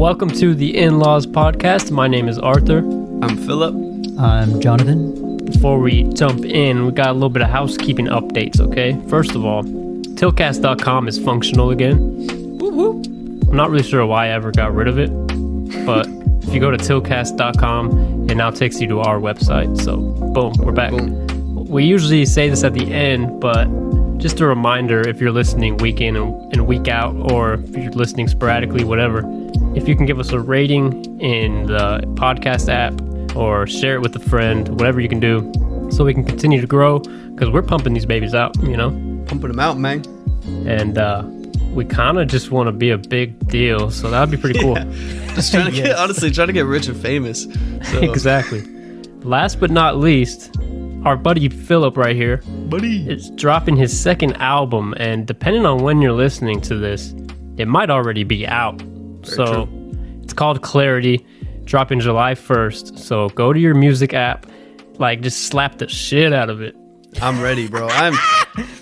Welcome to the In Laws podcast. My name is Arthur. I'm Philip. I'm Jonathan. Before we jump in, we got a little bit of housekeeping updates, okay? First of all, Tilcast.com is functional again. I'm not really sure why I ever got rid of it, but if you go to Tilcast.com, it now takes you to our website. So, boom, we're back. Boom. We usually say this at the end, but just a reminder if you're listening week in and, week out, or if you're listening sporadically, whatever, if you can give us a rating in the podcast app or share it with a friend, whatever you can do, so we can continue to grow because we're pumping these babies out, you know? Pumping them out, man. And uh, we kind of just want to be a big deal, so that would be pretty cool. Just trying to get, honestly, trying to get rich and famous. So, exactly. Last but not least, our buddy Philip right here buddy. is dropping his second album, and depending on when you're listening to this, it might already be out. so it's called Clarity, dropping July 1st. So go to your music app, like just slap the shit out of it. I'm ready, bro. I'm,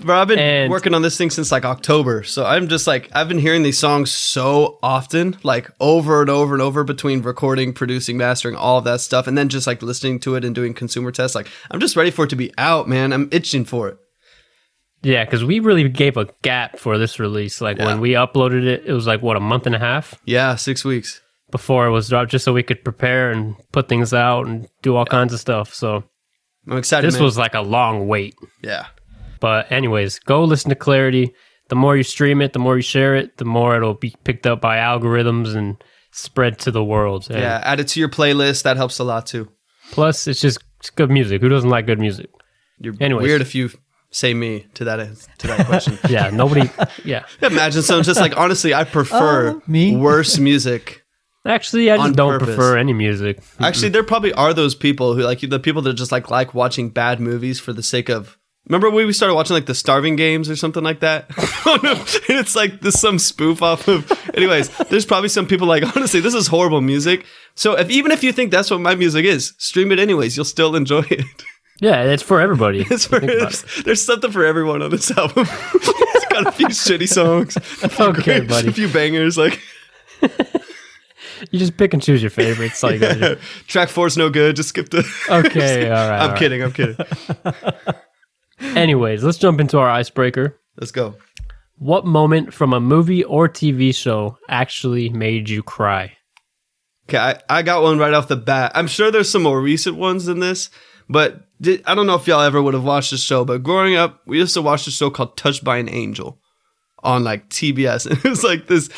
bro. I've been And- working on this thing since like October, so I'm just like I've been hearing these songs so often, like over and over and over between recording, producing, mastering, all of that stuff, and then just like listening to it and doing consumer tests. Like I'm just ready for it to be out, man. I'm itching for it. Yeah, because we really gave a gap for this release. Like Yeah. when we uploaded it, it was like, what, a month and a half? Yeah, six weeks. before it was dropped just so we could prepare and put things out and do all kinds of stuff. So I'm excited. this man. was like a long wait. yeah. But anyways, go listen to Clarity. The more you stream it, the more you share it, the more it'll be picked up by algorithms and spread to the world. And Yeah, add it to your playlist. That helps a lot too. Plus, it's just it's good music. Who doesn't like good music? You're Anyways. weird if you say me to that to that question. Yeah, nobody. yeah, Imagine someone just like honestly, I prefer Oh, me? worse music. Actually, I just don't purpose. prefer any music. Actually, there probably are those people who like the people that just like like watching bad movies for the sake of. Remember when we started watching like the Starving Games or something like that? oh no, and it's like this some spoof off of. Anyways, there's probably some people like honestly, this is horrible music. So if even if you think that's what my music is, stream it anyways. You'll still enjoy it. Yeah, it's for everybody. It's for, Think about there's, something for everyone on this album. it's got a few shitty songs, a few Okay, buddy. a few bangers. Like You just pick and choose your favorites. You gotta track four's no good. Just skip the. Okay, all right. I'm all right. kidding. I'm kidding. Anyways, let's jump into our icebreaker. Let's go. What moment from a movie or TV show actually made you cry? Okay, I, I got one right off the bat. I'm sure there's some more recent ones than this, but did, I don't know if y'all ever would have watched this show. But growing up, we used to watch a show called Touched by an Angel on like TBS, and it was like this,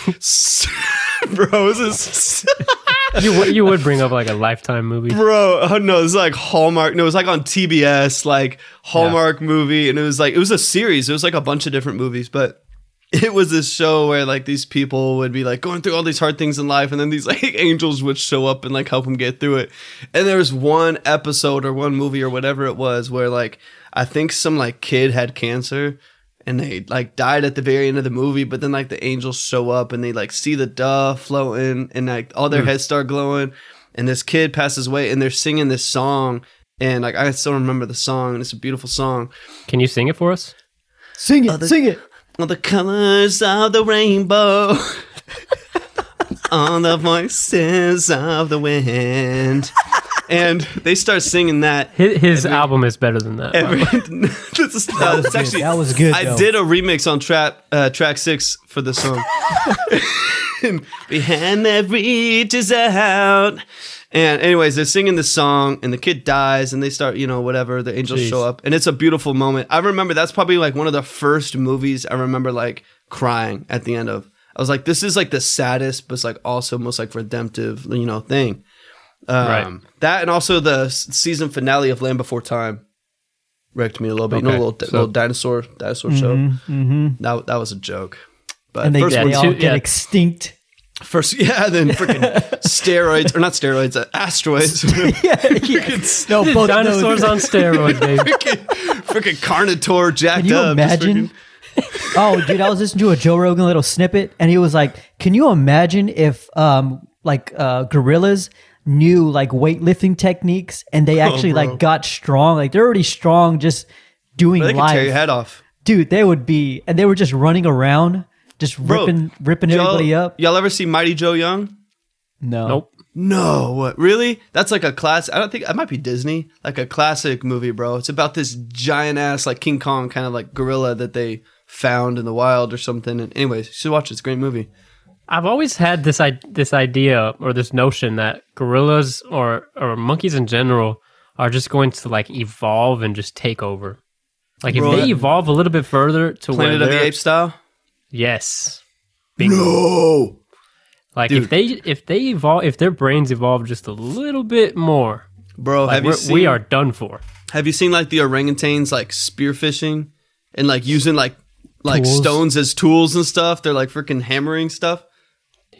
bro. This is You would- you would bring up like a lifetime movie. bro. Oh no, it's like Hallmark. No, it was like on TBS, like Hallmark movie, and it was like it was a series. It was like a bunch of different movies, but it was this show where like these people would be like going through all these hard things in life, and then these like angels would show up and like help them get through it. And there was one episode or one movie or whatever it was where like I think some like kid had cancer. And they like died at the very end of the movie, but then like the angels show up and they like see the dove floating and like all their hmm. heads start glowing and this kid passes away and they're singing this song and like I still remember the song and it's a beautiful song. Can you sing it for us? Sing it, sing it. All the colors of the rainbow, all the voices of the wind, and they start singing that. His, his album is better than that. Every, this is, uh, it's actually That was good. I though. did a remix on track uh, track six for the song. Behind the hand that reaches out. And anyways, they're singing the song, and the kid dies, and they start, you know, whatever. The angels Jeez. show up, and it's a beautiful moment. I remember that's probably like one of the first movies I remember like crying at the end of. I was like, this is like the saddest, but it's like also most like redemptive, you know, thing. Um, Right. That and also the season finale of Land Before Time wrecked me a little bit. You know, a little, so- little dinosaur dinosaur show. Mm-hmm. That that was a joke. But And they, first Yeah, they all two- get yeah. extinct. first yeah, then freaking steroids or not steroids, uh, asteroids. yeah, no, both Dinosaurs on steroids, baby. freaking, freaking Carnotaur jacked Can you up. imagine? oh, dude, I was listening to a Joe Rogan little snippet, and he was like, "Can you imagine if, um, like, uh, gorillas knew like weightlifting techniques, and they oh, actually Oh, like got strong? Like, they're already strong just doing they can tear your head off. dude. They would be, and they were just running around, just Bro, ripping, ripping Y'all, everybody up. y'all ever see Mighty Joe Young? No. Nope. No, what? Really? That's like a class. I don't think it might be Disney. Like a classic movie, bro. It's about this giant ass like King Kong kind of like gorilla that they found in the wild or something. And anyways, you should watch it. It's a great movie. I've always had this I- this idea or this notion that gorillas or or monkeys in general are just going to like evolve and just take over. Like if Bro, they that- evolve a little bit further to Planet where of the they're- Apes style. yes, Bingo. No. Like Dude. if they if they evolve if their brains evolve just a little bit more, Bro, like have you we're, seen, we are done for. Have you seen like the orangutans like spearfishing and like using like like Tools. stones as tools and stuff? They're like freaking hammering stuff.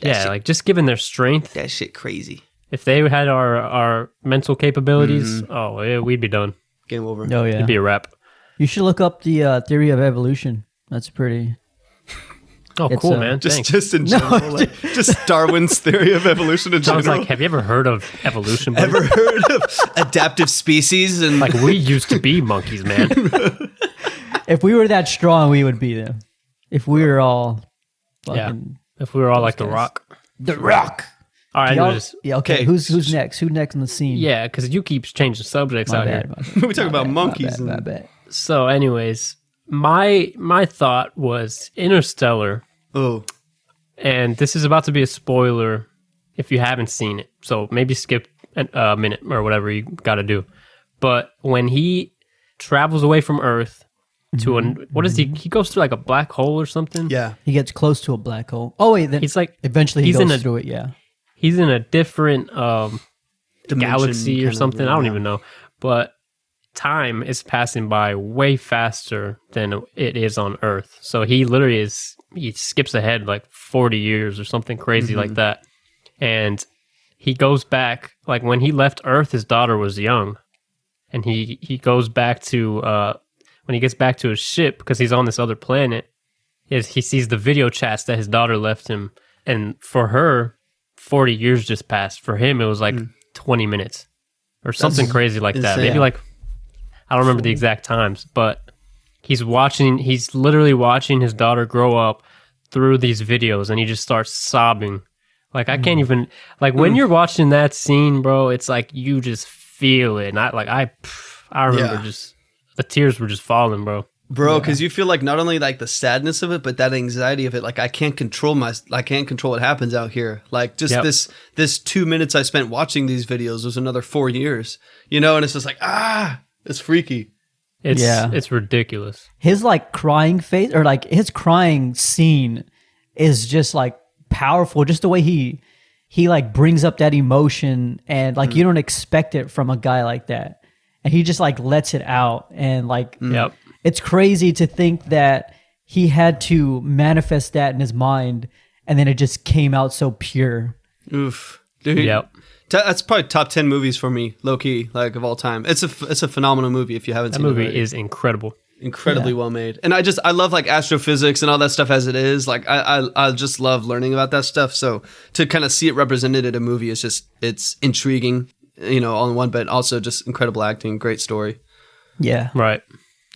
Yeah, shit- like just given their strength. That shit crazy. If they had our our mental capabilities, Mm-hmm. oh yeah, we'd be done. Game over. Oh yeah. It'd be a wrap. You should look up the uh, theory of evolution. That's pretty. Oh, It's, cool, uh, man. Just Thanks. just in No, like, just Darwin's theory of evolution in Sounds general. like, have you ever heard of evolution? buddy? Ever heard of adaptive species and like we used to be monkeys, man. If we were that strong, we would be them. If we were all Yeah. fucking If we were all like the guys. Rock. the rock. All right, Y'all- anyways. yeah. Okay. Okay. Who's who's next? Who's next on the scene? yeah, because you keep changing subjects My out bad. here. my bad, we talk my about bad, monkeys My bad, my bad. So, anyways, my my thought was Interstellar, oh and this is about to be a spoiler if you haven't seen it. So maybe skip an- a minute or whatever you got to do. But when he travels away from Earth to an what is he? He goes through like a black hole or something. yeah. He gets close to a black hole. Oh wait, then He's like eventually he he's goes in a- through it. Yeah. he's in a different um Dimension galaxy kind or of, something. I don't yeah. even know. But time is passing by way faster than it is on Earth. So he literally is he skips ahead like 40 years or something crazy Mm-hmm. like that. And he goes back like when he left Earth his daughter was young. And he he goes back to uh when he gets back to his ship because he's on this other planet is he sees the video chats that his daughter left him and for her 40 years just passed. For him, it was like 20 minutes or something crazy like that. Maybe like, I don't remember the exact times, but he's watching, he's literally watching his daughter grow up through these videos and he just starts sobbing. Like, I can't even, like, when you're watching that scene, bro, it's like you just feel it. And I, like, I, I remember Yeah. just, the tears were just falling, bro. bro because you feel like not only like the sadness of it but that anxiety of it like i can't control my i can't control what happens out here like just Yep. this this two minutes i spent watching these videos was another four years you know and it's just like ah it's freaky It's, Yeah. it's ridiculous. His like crying face or like his crying scene is just like powerful. Just the way he he like brings up that emotion and like you don't expect it from a guy like that, and he just like lets it out. And like mm. Yep. it's crazy to think that he had to manifest that in his mind and then it just came out so pure. oof. Dude. Yep. T- that's probably top 10 movies for me low key like of all time. It's a f- it's a phenomenal movie if you haven't That seen movie it movie is incredible. incredibly well made. And i just i love like astrophysics and all that stuff as it is. Like i i, I just love learning about that stuff. So to kind of see it represented in a movie is just it's intriguing you know on one but also just incredible acting great story Yeah, Right.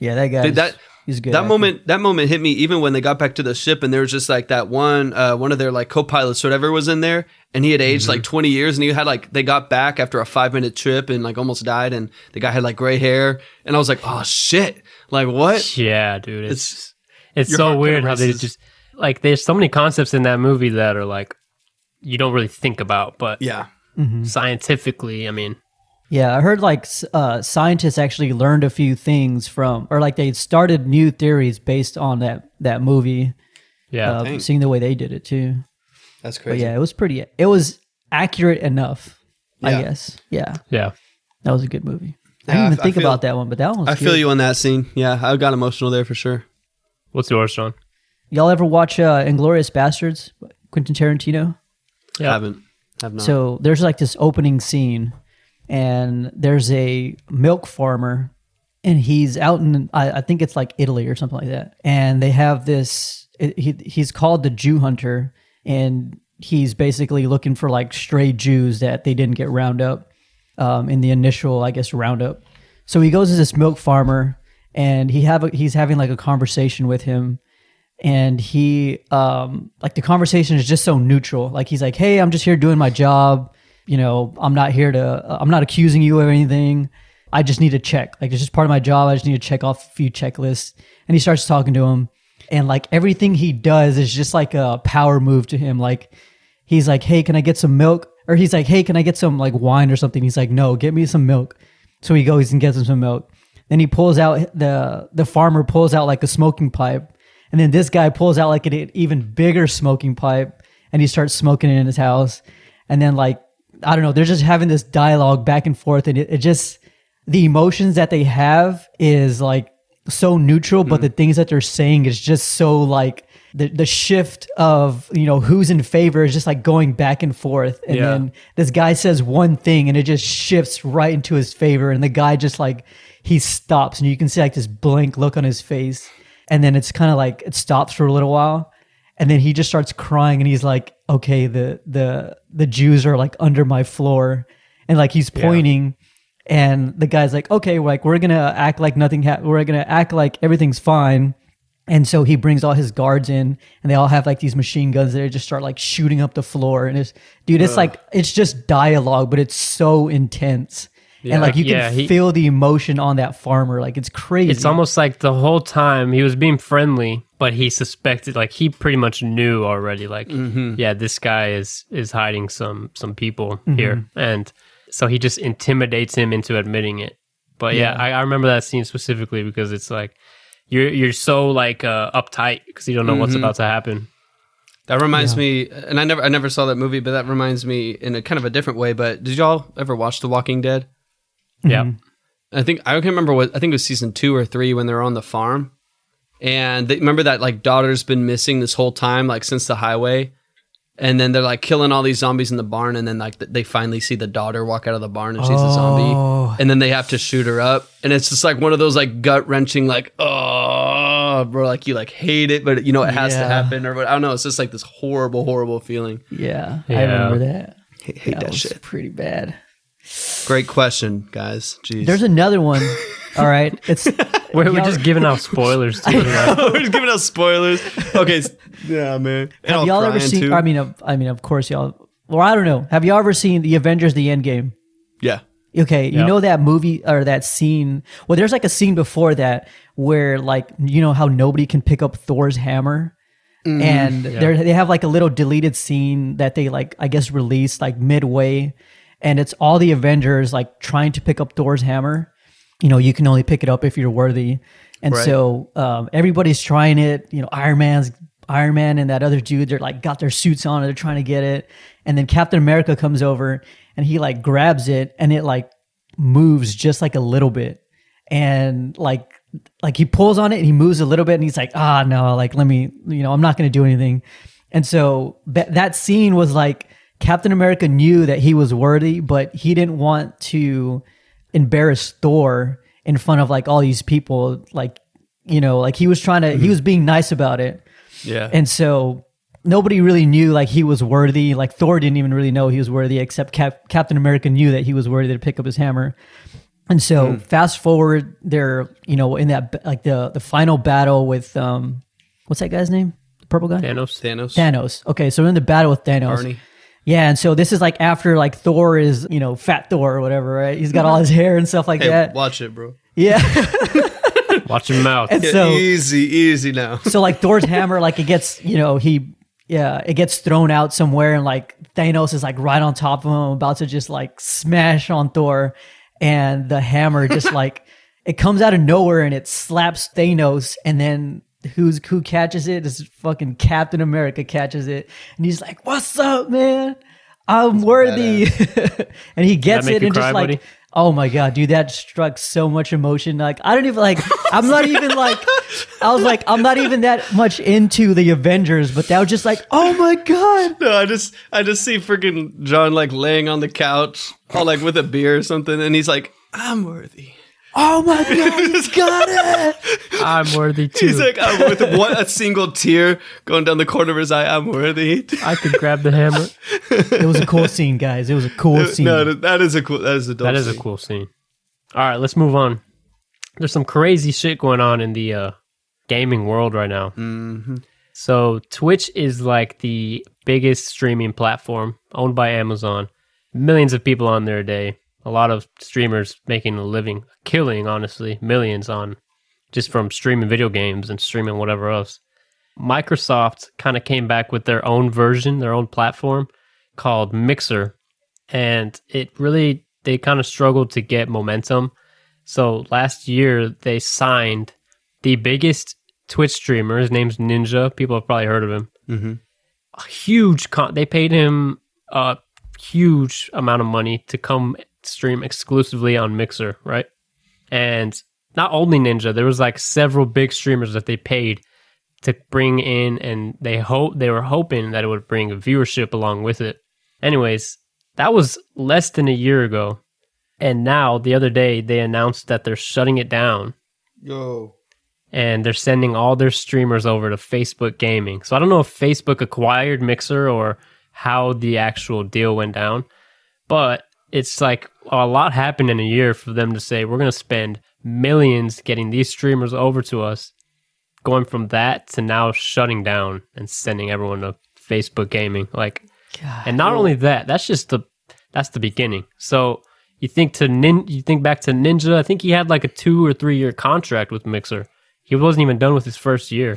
yeah, that guy. Dude, that he's good. that actor. moment that moment hit me even when they got back to the ship and there was just like that one uh one of their like co-pilots or whatever was in there and he had aged like 20 years and he had like they got back after a five minute trip and like almost died and the guy had like gray hair and i was like oh shit like what Yeah, dude. It's it's it's so weird how they just like there's so many concepts in that movie that are like you don't really think about, but yeah scientifically, I mean, Yeah, I heard like uh, scientists actually learned a few things from, or like they started new theories based on that that movie. yeah, uh, seeing the way they did it too. that's But crazy yeah, it was pretty. It was accurate enough, I guess. Yeah, yeah. that was a good movie. I didn't I- even I think feel- about that one, but that one was i good. feel you on that scene yeah i got emotional there for sure What's yours, John? Y'all ever watch uh, Inglourious Basterds? Quentin Tarantino. Yeah. haven't have not So there's like this opening scene, and there's a milk farmer, and he's out in I, I think it's like Italy or something like that, and they have this. It, he he's called the Jew Hunter, and he's basically looking for like stray Jews that they didn't get round up um, in the initial, I guess, roundup. So he goes to this milk farmer, and he have a, he's having like a conversation with him, and he um like the conversation is just so neutral. Like he's like, "Hey, I'm just here doing my job. You know, I'm not here to. I'm not accusing you of anything. I just need to check. Like it's just part of my job. I just need to check off a few checklists." And he starts talking to him, and like everything he does is just like a power move to him. Like he's like, "Hey, can I get some milk?" Or he's like, "Hey, can I get some like wine or something?" He's like, "No, get me some milk." So he goes and gets him some milk. Then he pulls out the the farmer pulls out like a smoking pipe, and then this guy pulls out like an even bigger smoking pipe, and he starts smoking it in his house. And then like I don't know, they're just having this dialogue back and forth, and it, it just the emotions that they have is like so neutral, but the hmm. things that they're saying is just so like the the shift of you know who's in favor is just like going back and forth, and Yeah. then this guy says one thing and it just shifts right into his favor, and the guy just like he stops, and you can see like this blank look on his face, and then it's kind of like it stops for a little while, and then he just starts crying, and he's like, okay, the the the Jews are like under my floor, and like he's pointing and the guy's like okay we're like we're gonna act like nothing ha- we're gonna act like everything's fine and so he brings all his guards in and they all have like these machine guns that just start like shooting up the floor and it's dude it's like it's just dialogue but it's so intense Yeah. and like you can he- feel the emotion on that farmer like it's crazy It's almost like the whole time he was being friendly, but he suspected like he pretty much knew already. Like, mm-hmm. yeah, this guy is is hiding some some people mm-hmm. here, and so he just intimidates him into admitting it. But yeah, Yeah. I, I remember that scene specifically because it's like you're you're so like uh, uptight because you don't know what's mm-hmm. about to happen. That reminds me, and I never, I never saw that movie, but that reminds me in a kind of a different way. But did y'all ever watch The Walking Dead? Yeah, mm-hmm. I think I can't remember what I think it was season two or three when they were on the farm, and they, remember that like daughter's been missing this whole time, like since the highway, and then they're like killing all these zombies in the barn, and then like th- they finally see the daughter walk out of the barn and she's a Oh. zombie, and then they have to shoot her up, and it's just like one of those like gut wrenching like oh bro like you like hate it, but you know it has to happen or what I don't know. It's just like this horrible, horrible feeling. yeah, i remember that. Hate, hate that was shit. pretty bad Great question, guys. Jeez. there's another one all right it's we're, we're just giving out spoilers. Too, like, We're just giving out spoilers. Okay, yeah, man. And Have y'all ever seen? too. I mean, of, I mean, of course, y'all. Well, I don't know. Have y'all ever seen the Avengers: The Endgame? yeah. Okay, you Yeah. know that movie or that scene. Well, there's like a scene before that where, like, you know how nobody can pick up Thor's hammer, mm-hmm. and they they have like a little deleted scene that they like, I guess, released like midway, and it's all the Avengers like trying to pick up Thor's hammer. You know, you can only pick it up if you're worthy, and Right. so um, everybody's trying it. You know, Iron Man's Iron Man and that other dude, they're like got their suits on and they're trying to get it. And then Captain America comes over and he like grabs it and it like moves just like a little bit. And like like he pulls on it and he moves a little bit and he's like, ah no, like let me, you know, I'm not gonna do anything. And so that that scene was like Captain America knew that he was worthy, but he didn't want to embarrass Thor in front of like all these people. Like, you know, like he was trying to, he was being nice about it. Yeah. And so nobody really knew like he was worthy. Like Thor didn't even really know he was worthy, except Cap- Captain America knew that he was worthy to pick up his hammer. And so fast forward, they're you know in that like the the final battle with um what's that guy's name? The purple guy. Thanos. Thanos. Thanos. Okay, so in the battle with Thanos. Barney. Yeah, and so this is like after like Thor is you know fat Thor or whatever, right? He's got all his hair and stuff like Hey, that. watch it, bro. Yeah. Watch your mouth. And Yeah, so easy, easy now. so like Thor's hammer, like it gets, you know, he yeah, it gets thrown out somewhere and like Thanos is like right on top of him, about to just like smash on Thor. And the hammer just like it comes out of nowhere and it slaps Thanos and then who's who catches it is fucking Captain America catches it and he's like, What's up, man? I'm worthy. and he gets it and cry, just like buddy? Oh my god, dude, that struck so much emotion. Like I don't even like I'm not even like I was like I'm not even that much into the Avengers, but that was just like, "Oh my god." No, I just, I just see freaking John like laying on the couch, all like with a beer or something, and he's like, "I'm worthy." Oh my god, you got it. I'm worthy too. He's like, "I'm with one a single tear going down the corner of his eye." I'm worthy. I could grab the hammer. It was a cool scene, guys. It was a cool scene. No, that is a cool. That is a dope That is a scene. cool scene. All right, let's move on. There's some crazy shit going on in the uh gaming world right now. hmm So Twitch is like the biggest streaming platform owned by Amazon. Millions of people on there a day. A lot of streamers making a living, killing honestly, millions on just from streaming video games and streaming whatever else. Microsoft kind of came back with their own version, their own platform called Mixer, and it really they kind of struggled to get momentum. So last year they signed the biggest Twitch streamer. His name's Ninja. People have probably heard of him. hmm A huge con. They paid him a huge amount of money to come stream exclusively on Mixer, right? And not only Ninja, there was like several big streamers that they paid to bring in, and they hope they were hoping that it would bring viewership along with it. Anyways, that was less than a year ago, and now the other day they announced that they're shutting it down Yo. and they're sending all their streamers over to Facebook Gaming. So I don't know if Facebook acquired Mixer or how the actual deal went down, but it's like a lot happened in a year for them to say we're going to spend millions getting these streamers over to us, going from that to now shutting down and sending everyone to Facebook Gaming. Like, God. and not only that, that's just the that's the beginning. So you think to nin, you think back to Ninja. I think he had like a two or three year contract with Mixer. He wasn't even done with his first year.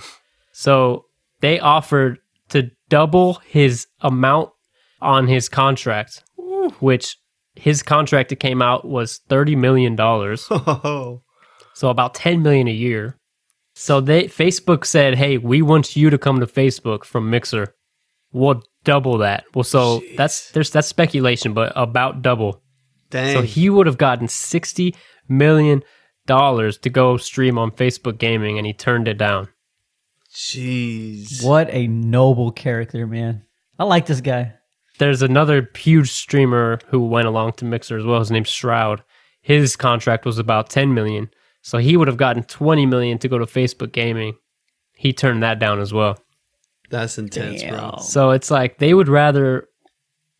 So they offered to double his amount on his contract, which his contract that came out was thirty million dollars. Oh. So about 10 million a year. So they Facebook said, "Hey, we want you to come to Facebook from Mixer. We'll double that." Well, so that's there's that's speculation, but about double. Dang. So he would have gotten 60 million dollars to go stream on Facebook Gaming and he turned it down. Jeez. What a noble character, man. I like this guy. There's another huge streamer who went along to Mixer as well. His name's Shroud. His contract was about 10 million. So he would have gotten 20 million to go to Facebook Gaming. He turned that down as well. That's intense, bro. So it's like they would rather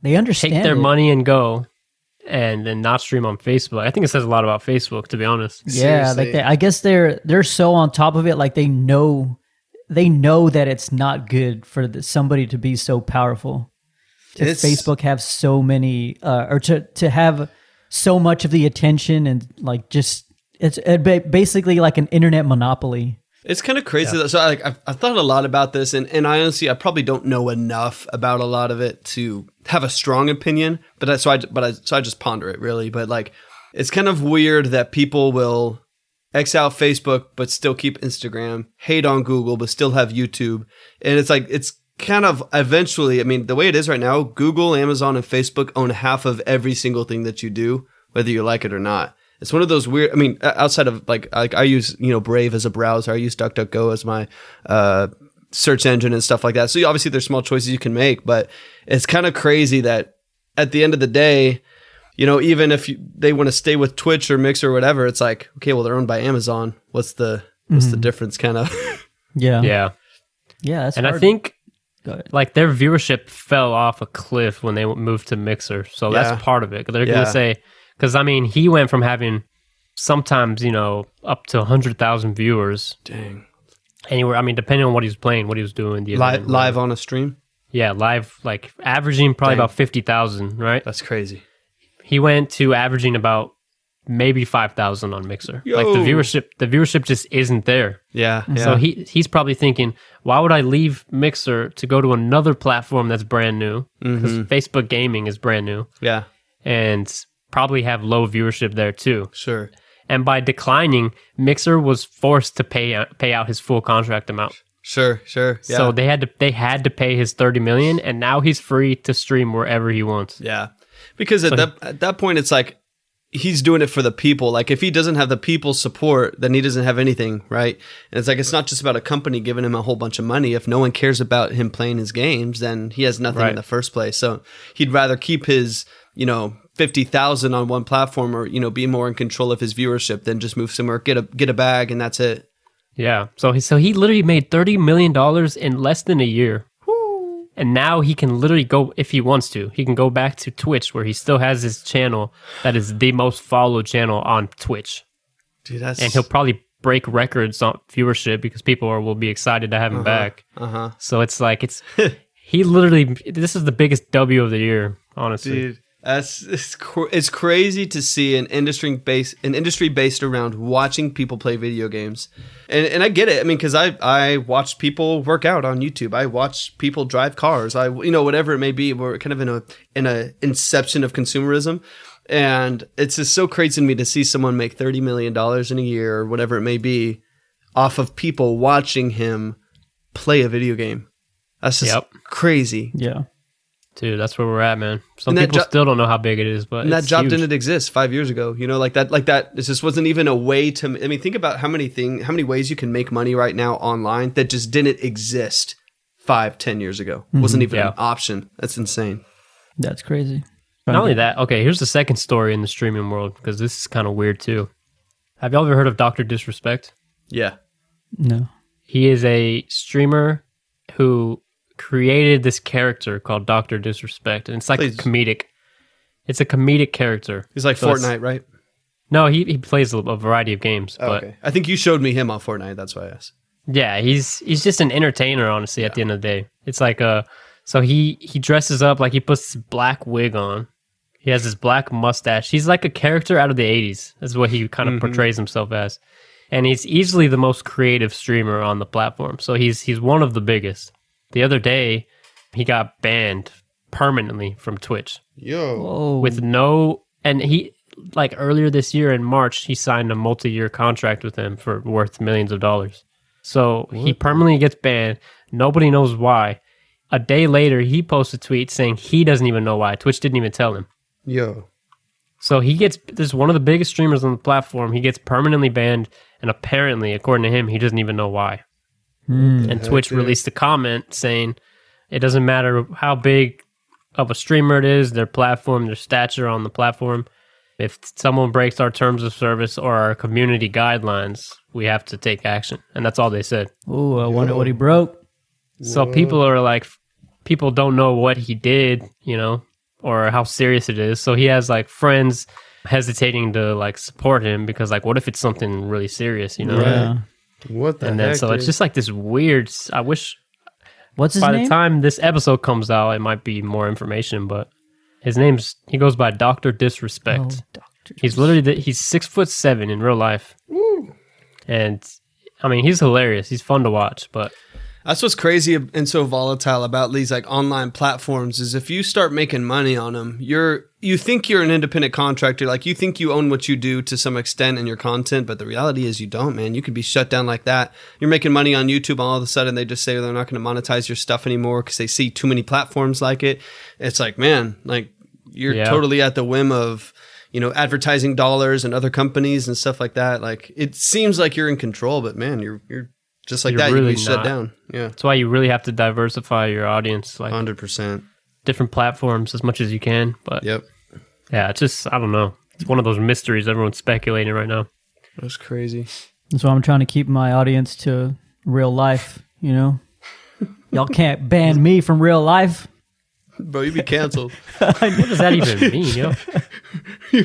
They understand take their it. money and go and then not stream on Facebook. I think it says a lot about Facebook, to be honest. Yeah, Seriously. like they, I guess they're they're so on top of it, like they know they know that it's not good for the, somebody to be so powerful. To It's- Facebook have so many, uh, or to to have so much of the attention and like just it's it basically like an internet monopoly. It's kind of crazy. That, so like I've, I've thought a lot about this, and, and I honestly I probably don't know enough about a lot of it to have a strong opinion. But I, so I but I so I just ponder it really. But like it's kind of weird that people will X out Facebook but still keep Instagram, hate on Google but still have YouTube, and it's like it's kind of eventually. I mean, the way it is right now, Google, Amazon, and Facebook own half of every single thing that you do, whether you like it or not. It's one of those weird. I mean, outside of like, like I use you know Brave as a browser. I use DuckDuckGo as my uh, search engine and stuff like that. So obviously, there's small choices you can make, but it's kind of crazy that at the end of the day, you know, even if you, they want to stay with Twitch or Mix or whatever, it's like okay, well they're owned by Amazon. What's the what's the difference? Kind of. Yeah, Yeah. yeah. That's And I think Go ahead. Like their viewership fell off a cliff when they moved to Mixer. So Yeah. that's part of it. They're Yeah. going to say, because I mean, he went from having sometimes, you know, up to 100,000 viewers Dang. anywhere. I mean, depending on what he was playing, what he was doing. The Live event, live on a stream. Yeah, live, like averaging probably Dang. about 50,000, right? That's crazy. he went to averaging about maybe 5,000 on Mixer. Like the viewership the viewership just isn't there. Yeah. yeah. So he he's probably thinking, why would I leave Mixer to go to another platform that's brand new? Because Mm-hmm. Facebook Gaming is brand new yeah. and probably have low viewership there too. Sure. And by declining, Mixer was forced to pay out, pay out his full contract amount. Sure. Sure. Yeah. So they had to they had to pay his 30 million and now he's free to stream wherever he wants. Yeah. Because at So- that at that point it's like he's doing it for the people. Like if he doesn't have the people's support, then he doesn't have anything, right? And it's like it's not just about a company giving him a whole bunch of money. If no one cares about him playing his games, then he has nothing in the first place. So he'd rather keep his, you know, fifty thousand on one platform or, you know, be more in control of his viewership than just move somewhere, get a get a bag and that's it. Yeah. So he so he literally made thirty million dollars in less than a year. And now he can literally go if he wants to. He can go back to Twitch where he still has his channel that is the most followed channel on Twitch. Dude, that's And he'll probably break records on viewership because people are, will be excited to have him back. Uh huh. So it's like it's he literally this is the biggest W of the year, honestly. Dude, that's it's, cr- it's crazy to see an industry based an industry based around watching people play video games, and and I get it. I mean, because I I watch people work out on YouTube. I watch people drive cars. I you know whatever it may be. We're kind of in a in a inception of consumerism. And it's just so crazy to me to see someone make thirty million dollars in a year or whatever it may be, off of people watching him play a video game. That's just Yep. crazy. Yeah. Dude, that's where we're at, man. Some people jo- still don't know how big it is, but and that it's job huge. didn't exist five years ago you know like that like that this just wasn't even a way to i mean think about how many thing how many ways you can make money right now online that just didn't exist five ten years ago mm-hmm. wasn't even Yeah. an option that's insane That's crazy. Not only that, okay, here's the second story in the streaming world because this is kind of weird too. Have y'all ever heard of Dr. Disrespect? yeah No. He is a streamer who created this character called Dr. Disrespect, and it's like Please. comedic. It's a comedic character. he's like So fortnite right No, he, he plays a, a variety of games, oh, but okay i think you showed me him on fortnite that's why i asked Yeah, he's he's just an entertainer, honestly. At the end of the day, it's like uh, so he he dresses up like he puts this black wig on. He has this black mustache. He's like a character out of the '80s. That's what he kind of portrays himself as, and he's easily the most creative streamer on the platform. So he's he's one of the biggest. The other day, he got banned permanently from Twitch yo Oh. with no and he like earlier this year in March he signed a multi-year contract with them for worth millions of dollars. So he permanently gets banned. Nobody knows why. A day later he posts a tweet saying he doesn't even know why. Twitch didn't even tell him. yo So he gets this is one of the biggest streamers on the platform. He gets permanently banned and apparently according to him he doesn't even know why. Hmm. And Twitch released a comment saying it doesn't matter how big of a streamer it is, their platform, their stature on the platform. If someone breaks our terms of service or our community guidelines, we have to take action. And that's all they said. Oh, I wonder what he broke. So people are like, people don't know what he did, you know, or how serious it is. So he has like friends hesitating to like support him because like, what if it's something really serious, you know? Yeah. What the And then heck, so it's just like this weird. I wish What's his by name? the time this episode comes out, it might be more information. But his name's he goes by Doctor Disrespect. Oh, doctor. He's literally the, he's six foot seven in real life, and I mean he's hilarious. He's fun to watch, but That's what's crazy and so volatile about these like online platforms is if you start making money on them, you're you think you're an independent contractor, like you think you own what you do to some extent in your content, but the reality is you don't, man. You could be shut down like that. You're making money on YouTube, all of a sudden they just say they're not going to monetize your stuff anymore because they see too many platforms like it. It's like, man, like you're Yeah. totally at the whim of you know advertising dollars and other companies and stuff like that. Like it seems like you're in control, but man, you're you're just like You're that. really you shut not. down. Yeah. that's why you really have to diversify your audience, like Hundred percent. different platforms as much as you can. But Yep, yeah, it's just I don't know. It's one of those mysteries everyone's speculating right now. that's crazy. That's why I'm trying to keep my audience to real life. You know, y'all can't ban me from real life. Bro, you be canceled. What does that even mean, yo?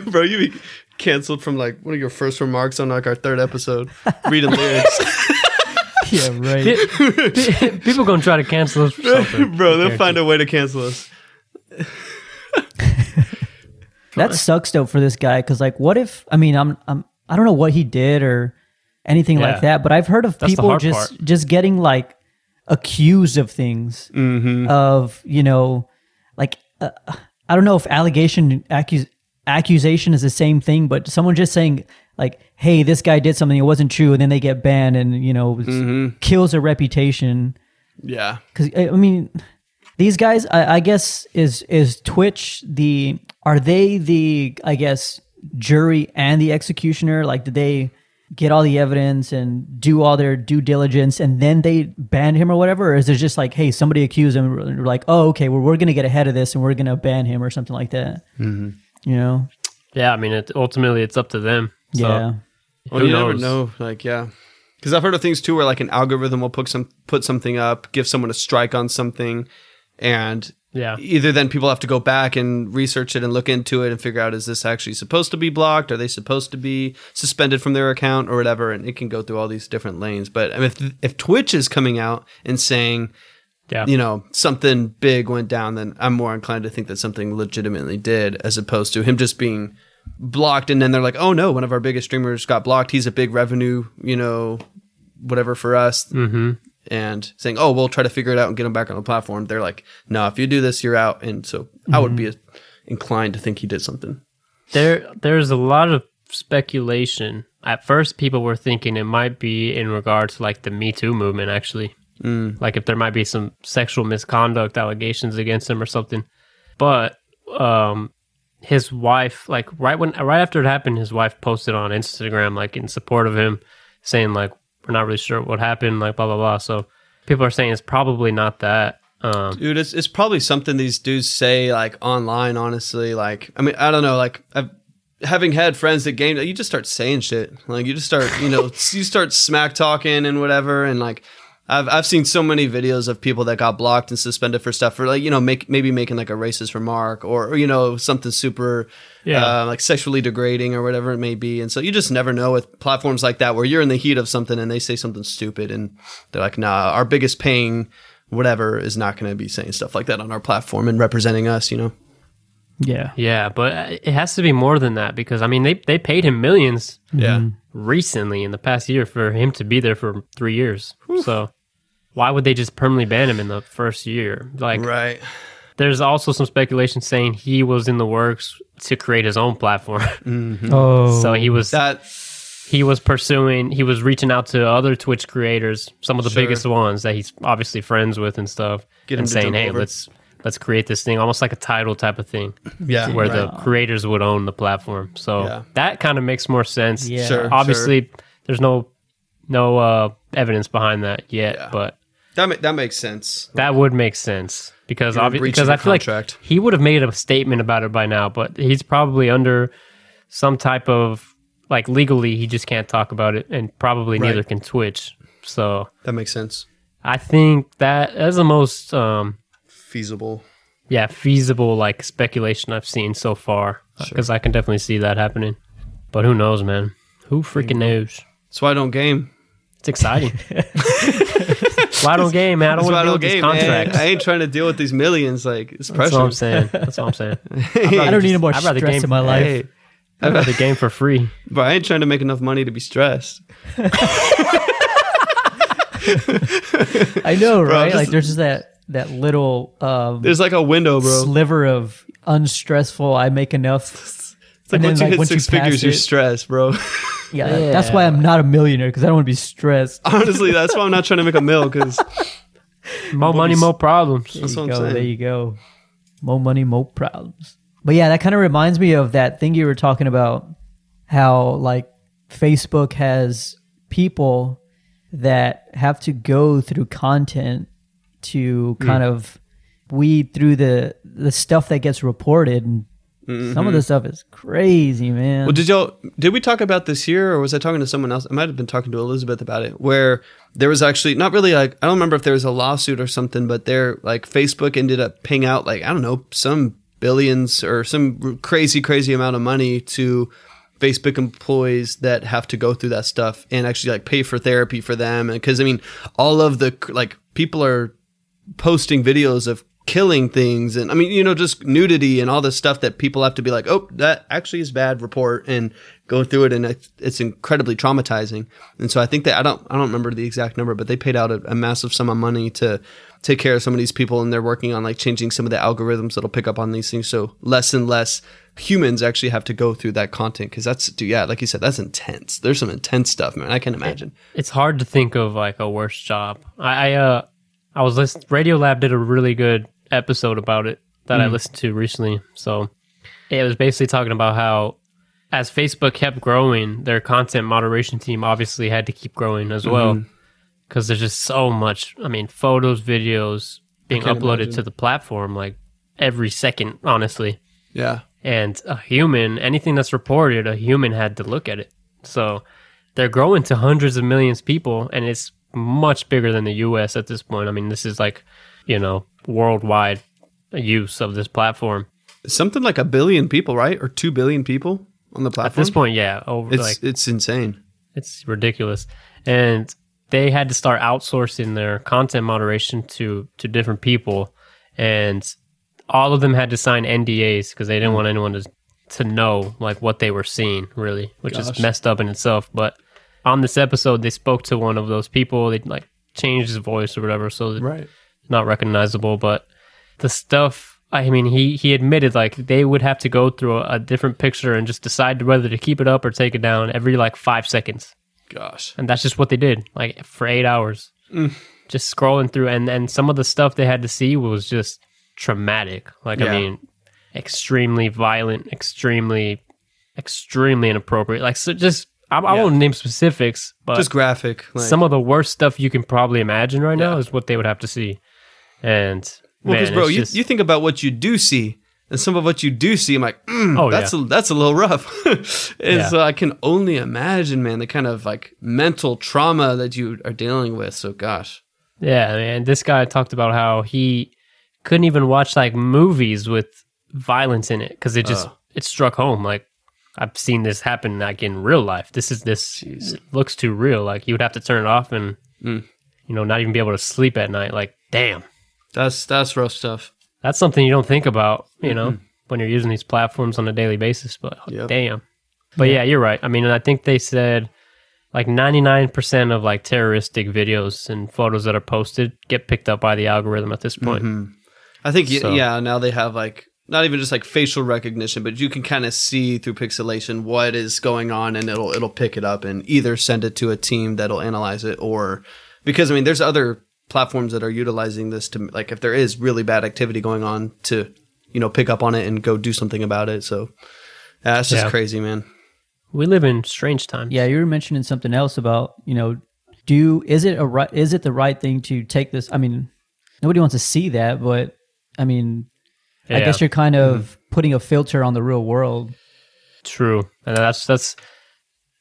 Bro, you be canceled from like one of your first remarks on like our third episode, reading lyrics. Yeah, right. Pe- pe- People gonna try to cancel us for something. Bro, they'll find a way to cancel us. That sucks though for this guy because like, what if? I mean, I'm I'm I don't know what he did or anything Yeah. like that, but I've heard of That's people just part. just getting like accused of things Mm-hmm. of you know like uh, I don't know if allegation accus- accusation is the same thing, but someone just saying like, hey, this guy did something it wasn't true, and then they get banned and you know Mm-hmm. kills a reputation. Yeah. Because I I mean, these guys, I, I guess, is is Twitch the are they the I guess jury and the executioner? Like, did they get all the evidence and do all their due diligence and then they ban him or whatever? Or is it just like, hey, somebody accused him, and we're like, oh, okay, well, we're gonna get ahead of this and we're gonna ban him or something like that? Mm-hmm. You know? Yeah, I mean, it, ultimately it's up to them. So, yeah. Well, Who you never know. Like, yeah. Because I've heard of things too where like an algorithm will put some put something up, give someone a strike on something, and Yeah. either then people have to go back and research it and look into it and figure out is this actually supposed to be blocked? Are they supposed to be suspended from their account or whatever? And it can go through all these different lanes. But I mean, if if Twitch is coming out and saying, Yeah. you know, something big went down, then I'm more inclined to think that something legitimately did, as opposed to him just being blocked and then they're like, oh no, one of our biggest streamers got blocked. He's a big revenue, you know, whatever for us Mm-hmm. and saying, "Oh, we'll try to figure it out and get him back on the platform." They're like, "No, if you do this, you're out." And so I would be inclined to think he did something. There, there's a lot of speculation. At first, people were thinking it might be in regards to like the Me Too movement, actually. Mm. Like if there might be some sexual misconduct allegations against him or something. But um, his wife, like right when, right after it happened, his wife posted on Instagram, like in support of him, saying like we're not really sure what happened, like blah blah blah. So people are saying it's probably not that. Um, Dude, it's it's probably something these dudes say like online. Honestly, like I mean, I don't know. Like I've having had friends that game, you just start saying shit. Like you just start, you know, you start smack talking and whatever, and like. I've, I've seen so many videos of people that got blocked and suspended for stuff for like you know make maybe making like a racist remark or, or you know something super Yeah. uh, like sexually degrading or whatever it may be and so you just never know with platforms like that where you're in the heat of something and they say something stupid and they're like nah our biggest paying whatever is not going to be saying stuff like that on our platform and representing us you know Yeah. yeah, but uh, it has to be more than that because I mean they they paid him millions yeah recently in the past year for him to be there for three years. So why would they just permanently ban him in the first year? Like, right there's also some speculation saying he was in the works to create his own platform. Oh. so he was that he was pursuing he was reaching out to other Twitch creators, some of the Sure. biggest ones that he's obviously friends with and stuff, Get and saying, "Hey, over." let's let's create this thing, almost like a Tidal type of thing." yeah where right. the creators would own the platform. So Yeah. that kind of makes more sense. Yeah. Sure, Obviously, there's no no uh, evidence behind that yet, Yeah. but that, ma- that makes sense that would make sense because You're obvi- breaching because I feel contract. like he would have made a statement about it by now, but he's probably under some type of like legally he just can't talk about it, and probably Right. neither can Twitch. So that makes sense I think that as the most um, feasible yeah feasible like speculation I've seen so far because I can definitely see that happening. But who knows, man? Who freaking knows? that's why i don't game It's exciting. Why don't game, man? I don't why want to don't deal with these game man. contracts. i ain't trying to deal with these millions like it's That's what I'm saying. That's what I'm saying. I don't need a more I'd rather stress game- in my life. hey I'd rather game for free. but i ain't trying to make enough money to be stressed I know, right? just- like there's just that that little um, there's like a window bro sliver of unstressful. I make enough. It's like And once then, you like, hit once six you pass figures, you're stressed, bro. Yeah, that's why I'm not a millionaire because I don't want to be stressed. Honestly, that's why I'm not trying to make a mill because More money, more problems. That's there what you I'm go. saying. There you go. More money, more problems. But yeah, that kind of reminds me of that thing you were talking about. How like Facebook has people that have to go through content to Hmm. kind of weed through the the stuff that gets reported. And some of the stuff is crazy, man. Mm-hmm. Well, did y'all did we talk about this here, or was I talking to someone else? I might have been talking to Elizabeth about it, where there was actually not really like I don't remember if there was a lawsuit or something, but there like Facebook ended up paying out like I don't know some billions or some crazy crazy amount of money to Facebook employees that have to go through that stuff and actually like pay for therapy for them, and because I mean all of the like people are posting videos of killing things and I mean you know just nudity and all this stuff that people have to be like oh that actually is bad report and go through it and it's, incredibly traumatizing. And so I think that I don't I don't remember the exact number but they paid out a, a massive sum of money to take care of some of these people and they're working on like changing some of the algorithms that'll pick up on these things. So less and less humans actually have to go through that content because that's dude, yeah like you said that's intense. There's some intense stuff man. I can imagine. It's hard to think of like a worse job. I, I uh I was listening. Radiolab did a really good episode about it that I hmm. listened to recently. So it was basically talking about how as Facebook kept growing, their content moderation team obviously had to keep growing as well mm-hmm. because there's just so much. I mean, photos, videos being uploaded imagine. to the platform like every second, honestly. yeah And a human, anything that's reported, a human had to look at it. So they're growing to hundreds of millions of people, and it's much bigger than the US at this point. I mean, this is like, you know, worldwide use of this platform. Something like a billion people, right? Or two billion people on the platform. At this point, yeah, over it's like it's insane. it's ridiculous, and they had to start outsourcing their content moderation to to different people, and all of them had to sign NDAs because they Hmm. didn't want anyone to to know like what they were seeing, really, which Gosh. is messed up in itself. But on this episode, they spoke to one of those people. They like changed his voice or whatever, so Right. not recognizable, but the stuff. I mean, he he admitted like they would have to go through a, a different picture and just decide whether to keep it up or take it down every like five seconds, Gosh. and that's just what they did, like for eight hours, Mm. just scrolling through, and and some of the stuff they had to see was just traumatic. Like Yeah. I mean, extremely violent, extremely, extremely inappropriate. Like so, just I, I Yeah. won't name specifics, but Just graphic. Like, some of the worst stuff you can probably imagine right now is what they would have to see. And well, because bro, you, just- you think about what you do see, and some of what you do see, I'm like, mm, Oh, that's a, that's a little rough. and Yeah. so I can only imagine, man, the kind of like mental trauma that you are dealing with. So gosh. yeah, man, this guy talked about how he couldn't even watch like movies with violence in it because it just Oh. it struck home. Like I've seen this happen like in real life. This is this Jeez. looks too real. Like you would have to turn it off and Mm. you know not even be able to sleep at night. Like damn, That's that's rough stuff. that's something you don't think about. You know when you're using these platforms on a daily basis. But Yep. damn. But yeah, you're right. I mean, I think they said like 99% of like terroristic videos and photos that are posted get picked up by the algorithm at this point. Mhm. I think So- yeah. Now they have like not even just like facial recognition, but you can kind of see through pixelation what is going on, and it'll it'll pick it up and either send it to a team that'll analyze it, or because I mean, there's other platforms that are utilizing this to like if there is really bad activity going on to you know pick up on it and go do something about it. So yeah, that's just Yeah. crazy, man. We live in strange times. Yeah, you were mentioning something else about you know, do is it a right is it the right thing to take this? I mean, nobody wants to see that, but I mean, I guess you're kind of putting a filter on the real world. true. And that's that's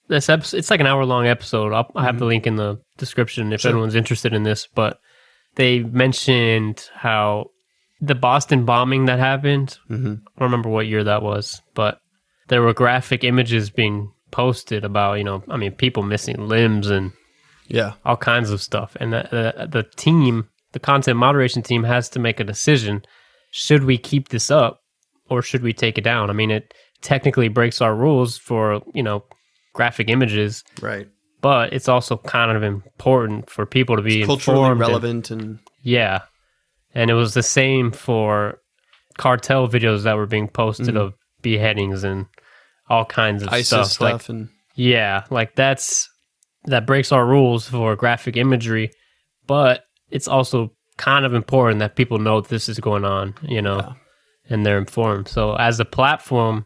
this episode. It's like an hour long episode. I'll, I have the link in the description if Sure. anyone's interested in this. But they mentioned how the Boston bombing that happened. hmm I don't remember what year that was, but there were graphic images being posted about, you know, I mean, people missing limbs and Yeah, all kinds of stuff. And the, the, the team, the content moderation team, has to make a decision: should we keep this up or should we take it down? I mean, it technically breaks our rules for you know graphic images, right. but it's also kind of important for people to be Culturally informed and- relevant and yeah. And it was the same for cartel videos that were being posted mm. of beheadings and all kinds of ISIS stuff. stuff, Like, and yeah, like that's that breaks our rules for graphic imagery, but it's also kind of important that people know this is going on, you know, Yeah. and they're informed. So as a platform,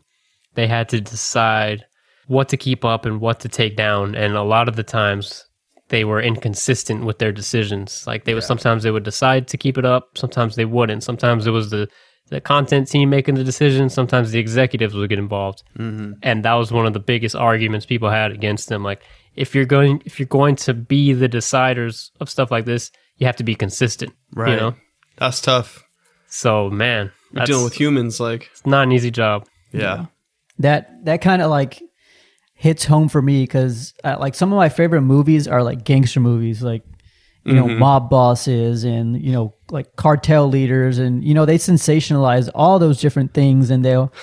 they had to decide what to keep up and what to take down, and a lot of the times they were inconsistent with their decisions. Like they would sometimes they would decide to keep it up, sometimes they wouldn't. Sometimes it was the the content team making the decision, sometimes the executives would get involved hmm and that was one of the biggest arguments people had against them like if you're going if you're going to be the deciders of stuff like this you have to be consistent right. you know That's tough. so man You're dealing with humans, like it's not an easy job yeah. That that kind of like hits home for me because uh, like some of my favorite movies are like gangster movies, like you know Mhm. mob bosses and you know like cartel leaders, and you know they sensationalize all those different things, and they'll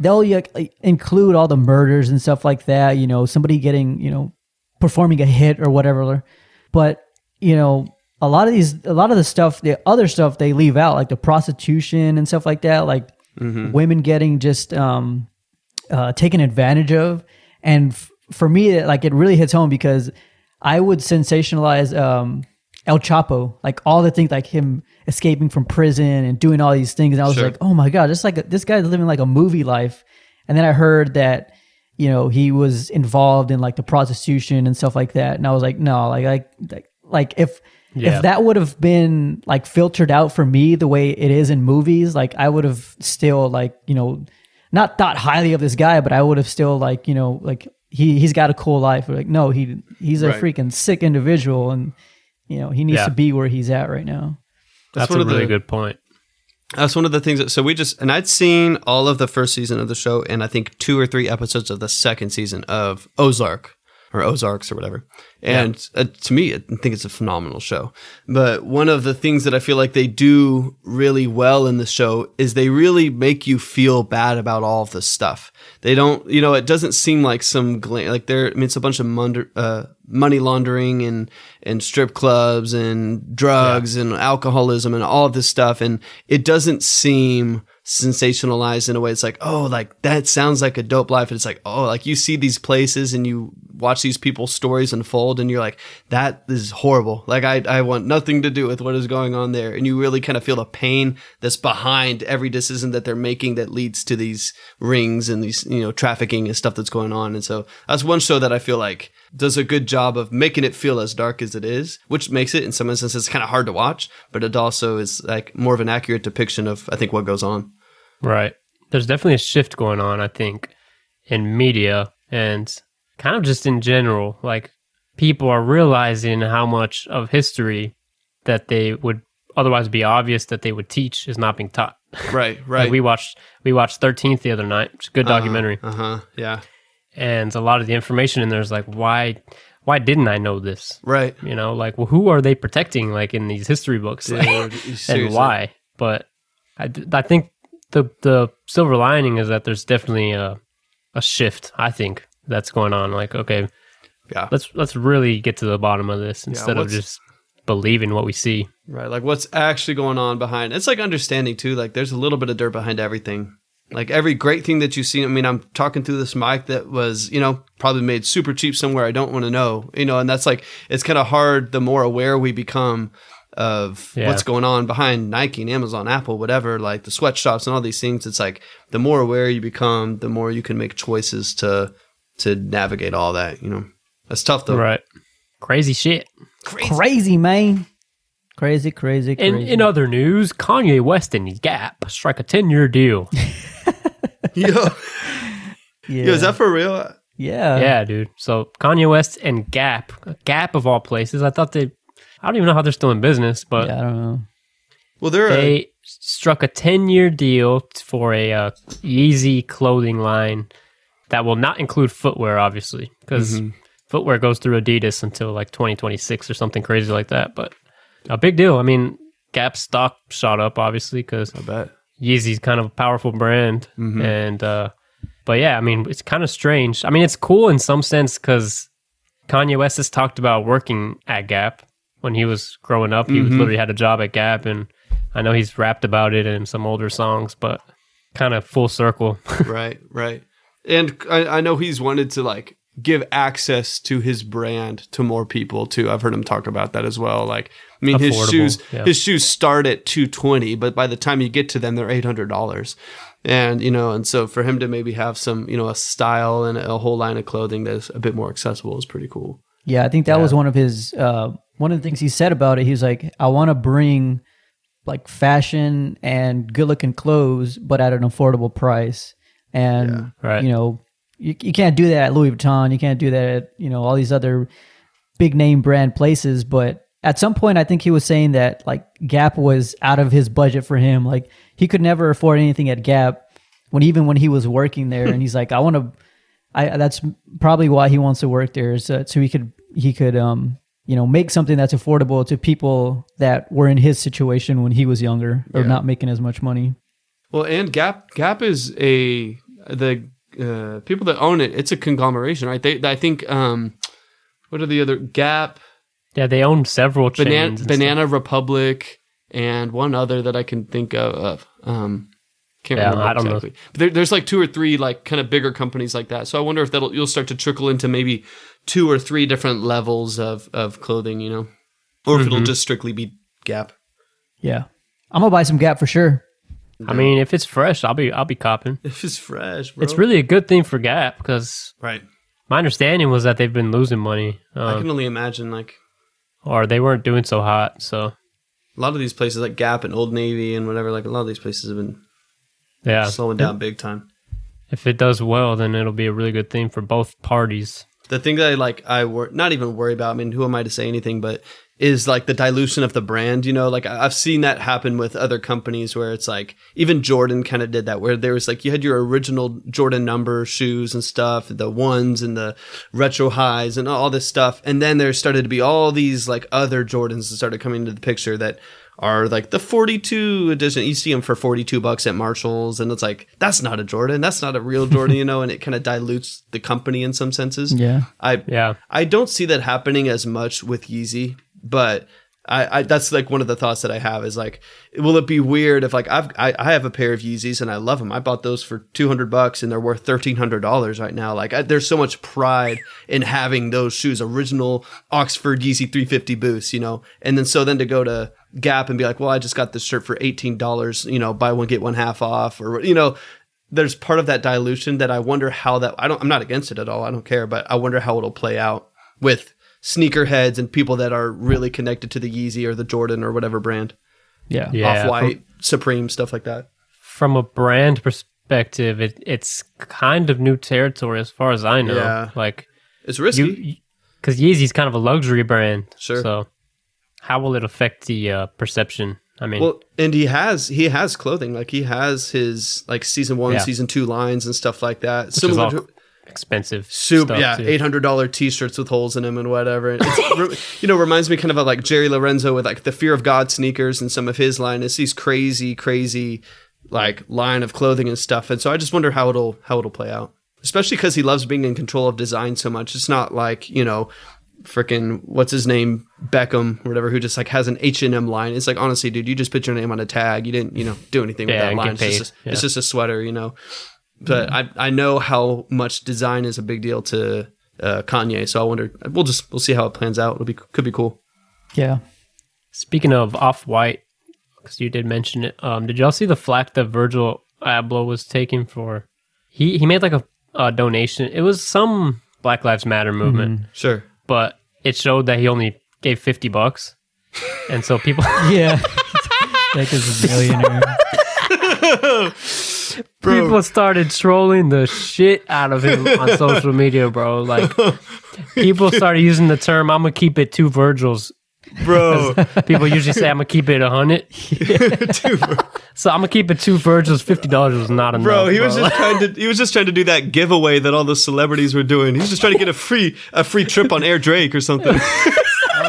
they'll like, include all the murders and stuff like that. You know, somebody getting you know performing a hit or whatever, but you know. A lot of these, a lot of the stuff, the other stuff they leave out, like the prostitution and stuff like that, like Mhm. women getting just um, uh, taken advantage of. And f- for me, it, like it really hits home because I would sensationalize um, El Chapo, like all the things, like him escaping from prison and doing all these things. And I was Sure. like, oh my god, just like this guy's living like a movie life. And then I heard that you know he was involved in like the prostitution and stuff like that, and I was like, no, like like like, like if. Yeah. If that would have been like filtered out for me the way it is in movies, like I would have still like, you know, not thought highly of this guy, but I would have still like, you know, like he he's got a cool life. Like, no, he he's a Right. freaking sick individual and you know, he needs Yeah. to be where he's at right now. that's, one a really the- good point That's one of the things that so we just and I'd seen all of the first season of the show and I think two or three episodes of the second season of Ozark or Ozarks or whatever. And uh, to me, I think it's a phenomenal show. But one of the things that I feel like they do really well in the show is they really make you feel bad about all of this stuff. They don't, you know, it doesn't seem like some gla- like there. I mean, it's a bunch of munder, uh, money laundering and and strip clubs and drugs and alcoholism and all of this stuff, and it doesn't seem sensationalized in a way. It's like, oh, like that sounds like a dope life. And it's like, oh, like you see these places and you watch these people's stories unfold and you're like, that is horrible. Like I, I want nothing to do with what is going on there. And you really kind of feel the pain that's behind every decision that they're making that leads to these rings and these, you know, trafficking and stuff that's going on. And so that's one show that I feel like does a good job of making it feel as dark as it is, which makes it in some instances kind of hard to watch, but it also is like more of an accurate depiction of, I think, what goes on. Right. There's definitely a shift going on, I think, in media and kind of just in general. Like people are realizing how much of history that they would otherwise be obvious that they would teach is not being taught. Right, Like right. we watched we watched 13th the other night, which is a good documentary. Uh huh. Yeah. And a lot of the information in there is like why why didn't I know this? Right. You know, like well, who are they protecting like in these history books? Dude, and why? But I, I think the the silver lining is that there's definitely a a shift. I think that's going on. Like, okay, Yeah. let's let's really get to the bottom of this instead of just believing what we see. Right. Like what's actually going on behind. It's like understanding too. Like there's a little bit of dirt behind everything. Like every great thing that you see. I mean, I'm talking through this mic that was, you know, probably made super cheap somewhere I don't want to know. You know, and that's like it's kind of hard the more aware we become of Yeah. what's going on behind Nike and Amazon, Apple, whatever, like the sweatshops and all these things. It's like the more aware you become, the more you can make choices to to navigate all that, you know. That's tough though. Right. Crazy shit. Crazy, man. Crazy, crazy, In crazy. in other news, Kanye West and Gap strike a ten year deal. Yo, yeah. yo, is that for real? yeah. yeah, dude. So Kanye West and Gap, Gap of all places. I thought they. I don't even know how they're still in business, but Yeah, I don't know. Well, they're a, struck a 10 year deal for a uh, Yeezy clothing line that will not include footwear, obviously, because footwear goes through Adidas until like 2026 or something crazy like that. But a big deal. I mean, Gap stock shot up, obviously, because I bet. Yeezy's kind of a powerful brand. And, uh, but yeah, I mean, it's kind of strange. I mean, it's cool in some sense because Kanye West has talked about working at Gap when he was growing up. He was literally had a job at Gap, and I know he's rapped about it in some older songs, but kind of full circle. right, right. And I, I know he's wanted to like give access to his brand to more people too. I've heard him talk about that as well. Like, I mean, his shoes, yeah. his shoes start at two twenty, but by the time you get to them, they're eight hundred dollars. And you know, and so for him to maybe have some, you know, a style and a whole line of clothing that's a bit more accessible is pretty cool. Yeah, I think that was one of his uh, one of the things he said about it. He was like, "I want to bring like fashion and good looking clothes, but at an affordable price." And Right. you know, you, you can't do that at Louis Vuitton. You can't do that at you know all these other big name brand places. But at some point, I think he was saying that like Gap was out of his budget for him. Like he could never afford anything at Gap when even when he was working there. and he's like, I want to. I that's probably why he wants to work there is uh, so he could he could um you know make something that's affordable to people that were in his situation when he was younger or Yeah. not making as much money. Well, and Gap Gap is a the uh, people that own it. It's a conglomeration, right? They, I think. Um, what are the other Gap? yeah, they own several chains. Banana, stuff. Banana Republic, and one other that I can think of. of um, can't Yeah, remember I don't know. But there, there's like two or three like kind of bigger companies like that. So I wonder if that'll you'll start to trickle into maybe two or three different levels of of clothing, you know, or if Mm-hmm. it'll just strictly be Gap. Yeah, I'm gonna buy some Gap for sure. I mean, if it's fresh, I'll be I'll be copping. If it's fresh, bro. It's really a good thing for Gap because right. my understanding was that they've been losing money, I um, can only imagine like or they weren't doing so hot. So a lot of these places like Gap and Old Navy and whatever. Like a lot of these places have been yeah, slowing down big time. if it does well, then it'll be a really good thing for both parties. The thing that I like, I wor- not even worry about. I mean, who am I to say anything? But is like the dilution of the brand. You know, like I've seen that happen with other companies where it's like even Jordan kind of did that, where there was like you had your original Jordan number shoes and stuff, the ones and the retro highs and all this stuff, and then there started to be all these like other Jordans that started coming into the picture that are like the 42 edition. You see them for 42 bucks at Marshalls, and it's like that's not a Jordan, that's not a real Jordan, you know, and it kind of dilutes the company in some senses. Yeah. I Yeah. I don't see that happening as much with Yeezy, but I, I that's like one of the thoughts that I have is like, will it be weird if like I've I, I have a pair of Yeezys and I love them. I bought those for two hundred bucks and they're worth thirteen hundred dollars right now. Like I, there's so much pride in having those shoes, original Oxford Yeezy three fifty boosts, you know, and then so then to go to Gap and be like, well, I just got this shirt for eighteen dollars, you know, buy one get one half off, or you know, there's part of that dilution that I wonder how that I don't I'm not against it at all. I don't care, but I wonder how it'll play out with sneakerheads and people that are really connected to the Yeezy or the Jordan or whatever brand. Yeah. Yeah. Off white, Supreme, stuff like that. From a brand perspective, it, it's kind of new territory as far as I know. Yeah. Like It's risky. you, because Yeezy's kind of a luxury brand. Sure. So how will it affect the uh, perception? I mean, well, and he has he has clothing like he has his like season one, Yeah. season two lines and stuff like that. which is Similar all to expensive. soup, yeah, too. eight hundred dollar t shirts with holes in them and whatever. It's, you know, reminds me kind of of like Jerry Lorenzo with like the Fear of God sneakers and some of his line. It's these crazy, crazy like line of clothing and stuff. And so I just wonder how it'll how it'll play out, especially because he loves being in control of design so much. It's not like you know. Freaking what's his name Beckham or whatever who just like has an H and M line. It's like honestly, dude, you just put your name on a tag. You didn't you know do anything Yeah, with that line. It's just, a, it's just a sweater, you know. But I I know how much design is a big deal to uh, Kanye, so I wonder. We'll just we'll see how it plans out. It'll be could be cool. Yeah. Speaking of off white, because you did mention it, um, did y'all see the flack that Virgil Abloh was taking for? He he made like a, a donation. It was some Black Lives Matter movement, Sure. but it showed that he only gave fifty bucks, and so people Yeah. like is a millionaire. people started trolling the shit out of him on social media, bro. Like people started using the term "I'm gonna keep it two Virgils." Bro, People usually say I'm gonna keep it a hundred. so I'm gonna keep it two Virgils. Fifty dollars was not enough. bro, he was just trying to he was just trying to do that giveaway that all the celebrities were doing. He was just trying to get a free a free trip on Air Drake or something.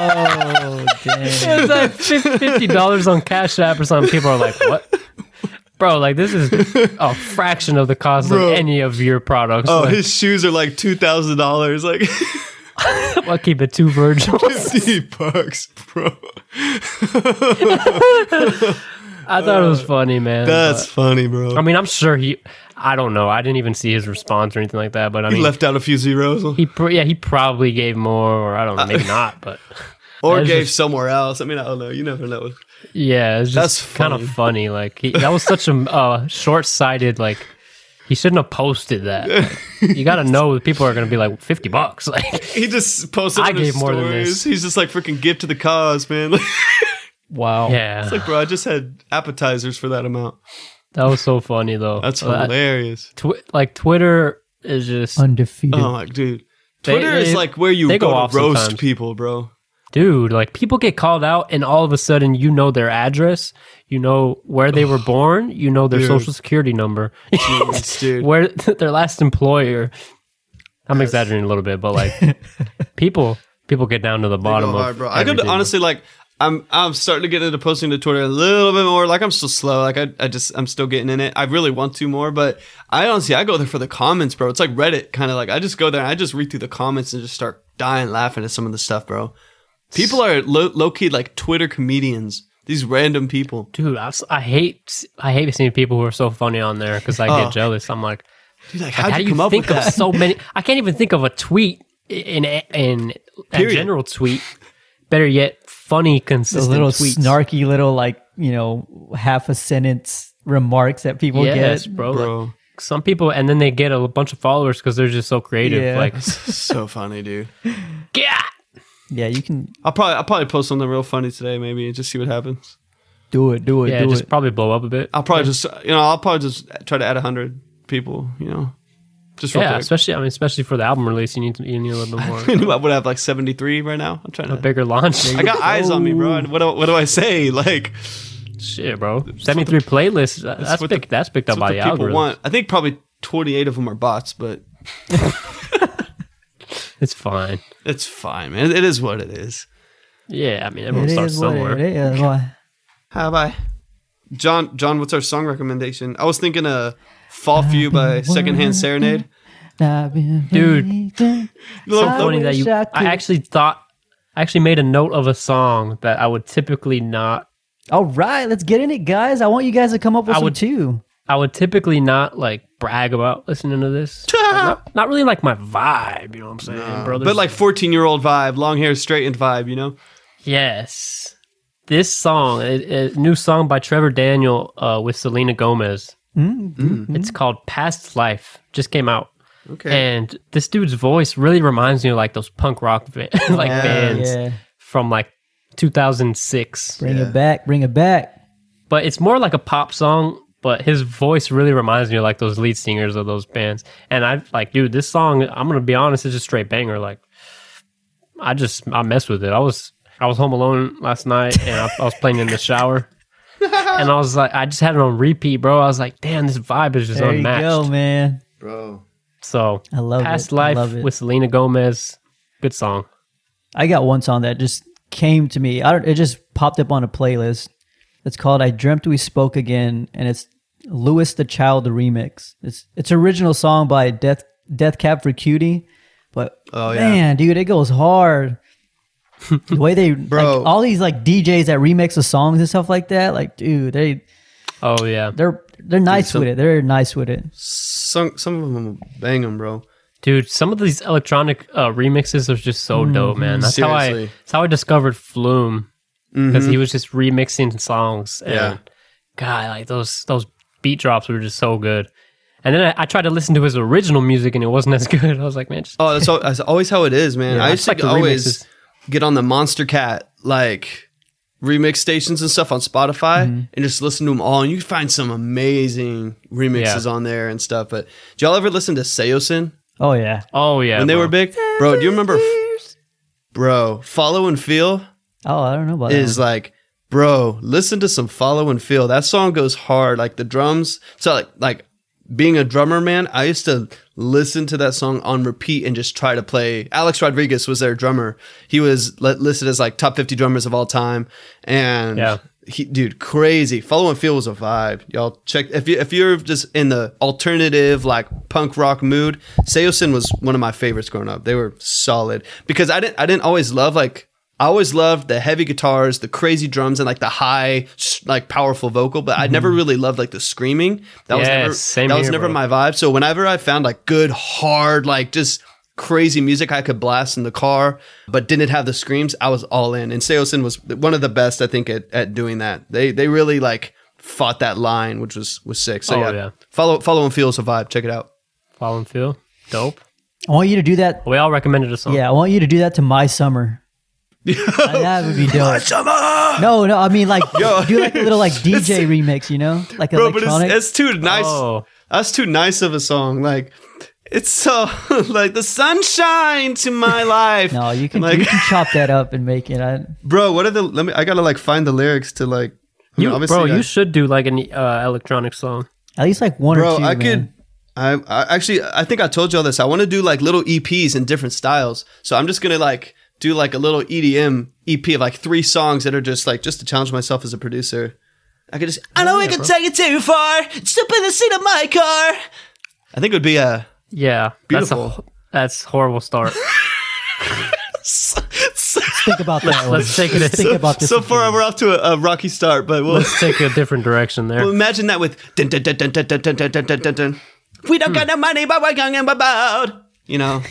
Oh damn. It's like fifty dollars on Cash App or something. People are like, "What, bro? Like this is a fraction of the cost Bro. of any of your products. Oh, like, his shoes are like two thousand dollars, like I'll keep it two Virgils. fifty bucks, bro. I thought it was funny, man. That's but- funny, bro. I mean, I'm sure he. I don't know. I didn't even see his response or anything like that. But I he mean, left out a few zeros, he pr- yeah, he probably gave more, or I don't know, maybe not. But or gave just- somewhere else. I mean, I don't know. You never know. Yeah, it's just That's kind of funny. funny. Like he, that was such a uh, short-sighted. Like he shouldn't have posted that. Like, you got to know that people are going to be like fifty bucks. Like He just posted I gave more than this. He's just like freaking give to the cause, man. Wow. yeah, It's like, bro, I just had appetizers for that amount. that was so funny though. That's Uh, hilarious. Twi- like Twitter is just Undefeated. Oh my dude. They- Twitter is they- like where you they go, go to roast sometimes. people, bro. Dude like people get called out and all of a sudden you know their address you know where they were born you know their Dude. social security number Jeez, dude. where their last employer i'm exaggerating a little bit but like people people get down to the bottom of hard, bro. I could honestly like I'm I'm starting to get into posting to Twitter a little bit more. Like I'm still slow. Like I, I just I'm still getting in it. I really want to more, but I honestly I go there for the comments, bro. It's like Reddit kind of like I just go there and I just read through the comments and just start dying laughing at some of the stuff, bro. People are low, low key like Twitter comedians. These random people. dude I, s- I hate i hate seeing people who are so funny on there because i Oh. get jealous i'm like, Dude, like, like, how'd how you do you come up with think of that? so many i can't even think of a tweet in a- in a Period. general tweet better yet funny Those consistent little tweets snarky little like, you know, half a sentence remarks that people yes get. bro, Like, bro. some people and then they get a bunch of followers because they're just so creative Yeah. like so funny, dude. yeah Yeah, you can I'll probably I'll probably post something real funny today, maybe, and just see what happens. do it, do it, yeah do just it. probably blow up a bit I'll probably just you know I'll probably just try to add a hundred people. You know, Just real Yeah, quick. especially I mean, especially for the album release, you need to, you need a little bit more I would have like 73 right now. I'm trying a to. bigger launch. I got eyes on me, bro. And What do, what do I say? Like Shit, bro. Seventy three playlists. that- That's what the- picked. That's picked up by the the people algorithm. want. I think probably 28 of them are bots, but It's fine. it's fine, man. It is what it is. Yeah, I mean, everyone It starts is what somewhere. it is. Boy. How about John? John, what's our song recommendation? I was thinking uh, "Fall for You" by Secondhand Serenade. Dude. Little- I Funny that wish you. I I, could- actually thought. I actually made a note of a song that I would typically not. All right, let's get in it, guys. I want you guys to come up with I some would- too. I would typically not like brag about listening to this. Like, not, not really like my vibe. You know what I'm saying, brother? but like 14 year old vibe, long hair, straightened vibe. You know. Yes. This song, a, a new song by Trevor Daniel uh, with Selena Gomez. Mm-hmm. It's called Past Life. Just came out. Okay. And this dude's voice really reminds me of like those punk rock va- like Yeah. bands Yeah, from like 2006. bring Yeah. it back, bring it back. But it's more like a pop song, but his voice really reminds me of like those lead singers of those bands. And I like, dude, this song, I'm going to be honest, it's a straight banger. Like, I just, I messed with it. I was, I was home alone last night and I, I was playing in the shower. and I was like, I just had it on repeat, bro. I was like, damn, this vibe is just There unmatched. you go, man. Bro. So, I love Past it. Life love it. with Selena Gomez. Good song. I got one song that just came to me. I don't. It just popped up on a playlist. It's called "I Dreamt We Spoke Again," and it's Louis the Child remix. It's it's original song by Death Death Cab for Cutie, but Oh, yeah. man, dude, it goes hard. the way they Bro. like, all these like DJs that remix the songs and stuff like that, like dude, they Oh, yeah. they're they're nice some- with it. They're nice with it. Some some of them bang them, bro. Dude, some of these electronic uh, remixes are just so dope, man. That's how I that's how I discovered Flume because he was just remixing songs. And Yeah. God, like those those beat drops were just so good. And then I, I tried to listen to his original music and it wasn't as good. I was like, man, just Oh, that's, al- that's always how it is, man. Yeah, I I used to like always remixes. get on the Monstercat like remix stations and stuff on Spotify Mm-hmm. and just listen to them all, and you find some amazing remixes on there and stuff. But did y'all ever listen to Saosin Oh yeah, oh yeah, when they bro. were big, bro? Do you remember, bro? Follow and feel oh I don't know about is that. like, bro, listen to some follow and feel. That song goes hard. Like the drums. So like like being a drummer, man, I used to listen to that song on repeat and just try to play. Alex Rodriguez was their drummer. He was listed as like top 50 drummers of all time. And Yeah. he, dude, crazy. Follow and feel was a vibe. Y'all check if you if you're just in the alternative like punk rock mood. Saosin was one of my favorites growing up. They were solid because I didn't I didn't always love like I always loved the heavy guitars, the crazy drums, and like the high, like powerful vocal. But I never mm-hmm. really loved like the screaming. That was never same that was never bro. my vibe. So whenever I found like good, hard, like just crazy music I could blast in the car, but didn't have the screams, I was all in. And Saosin was one of the best, I think, at, at doing that. They they really like fought that line, which was was sick. So Oh, yeah, yeah. follow follow and feel is a vibe. Check it out. Follow and feel. Dope. I want you to do that. We all recommended a song. Yeah, I want you to do that to my summer. That would be dope. No, no, I mean like Yo. do like a little like DJ remix, you know, like Bro, but electronic. it's, it's too nice. Oh. That's too nice of a song. Like it's so like the sunshine to my life. no, you can like, you can chop that up and make it. I, bro. What are the? Let me. I gotta like find the lyrics to like. I mean, You, bro, I- you should do like an uh, electronic song. at least like one bro. or two. I man. could. I, I actually. I think I told y'all this. I want to do like little EPs in different styles. So I'm just gonna like do like a little EDM EP of like three songs that are just like just to challenge myself as a producer. I could just. I know we yeah, can bro. take it too far. Step in the seat of my car. I think it would be a. Yeah, Beautiful. That's a, that's horrible start. think about that. one. let's take it- Just think about this. so one. far, we're off to a, a rocky start, but we'll, Let's take a different direction there. well imagine that with dun, dun, dun, dun, dun, dun, dun, dun, dun, dun, dun, dun. we don't got no money, but we're going about. You know,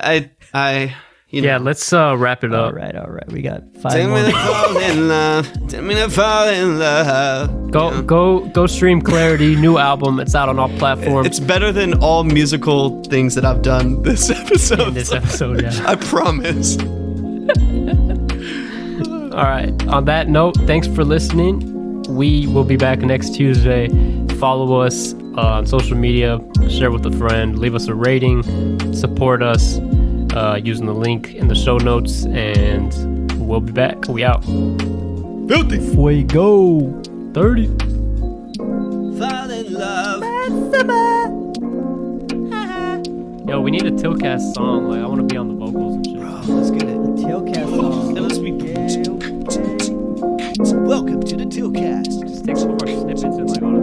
I, I, you know. Yeah, let's uh, wrap it all up. All right, all right. we got five Tell more. me to fall in love. Tell me to fall in love. Go go go stream Clarity, new album. It's out on all platforms. It's better than all musical things that I've done this episode. in this episode, yeah. I promise. All right. On that note, thanks for listening. We will be back next Tuesday. Follow us uh, on social media, share with a friend, leave us a rating, support us uh, using the link in the show notes, and we'll be back. We out. Filthy. Fuego. 30. Fall in love. Yo, we need a Tilcast song. Like, I want to be on the vocals and shit. Bro, let's get it. A Tilcast song. Let's be. Welcome to the Tilcast. Just take some more snippets and like.